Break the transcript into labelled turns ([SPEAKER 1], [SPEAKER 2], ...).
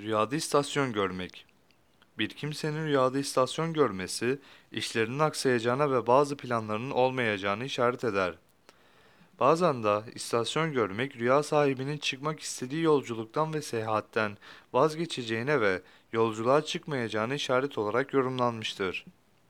[SPEAKER 1] Rüyada istasyon görmek. Bir kimsenin rüyada istasyon görmesi, işlerinin aksayacağına ve bazı planlarının olmayacağını işaret eder. Bazen de istasyon görmek rüya sahibinin çıkmak istediği yolculuktan ve seyahatten vazgeçeceğine ve yolculuğa çıkmayacağına işaret olarak yorumlanmıştır.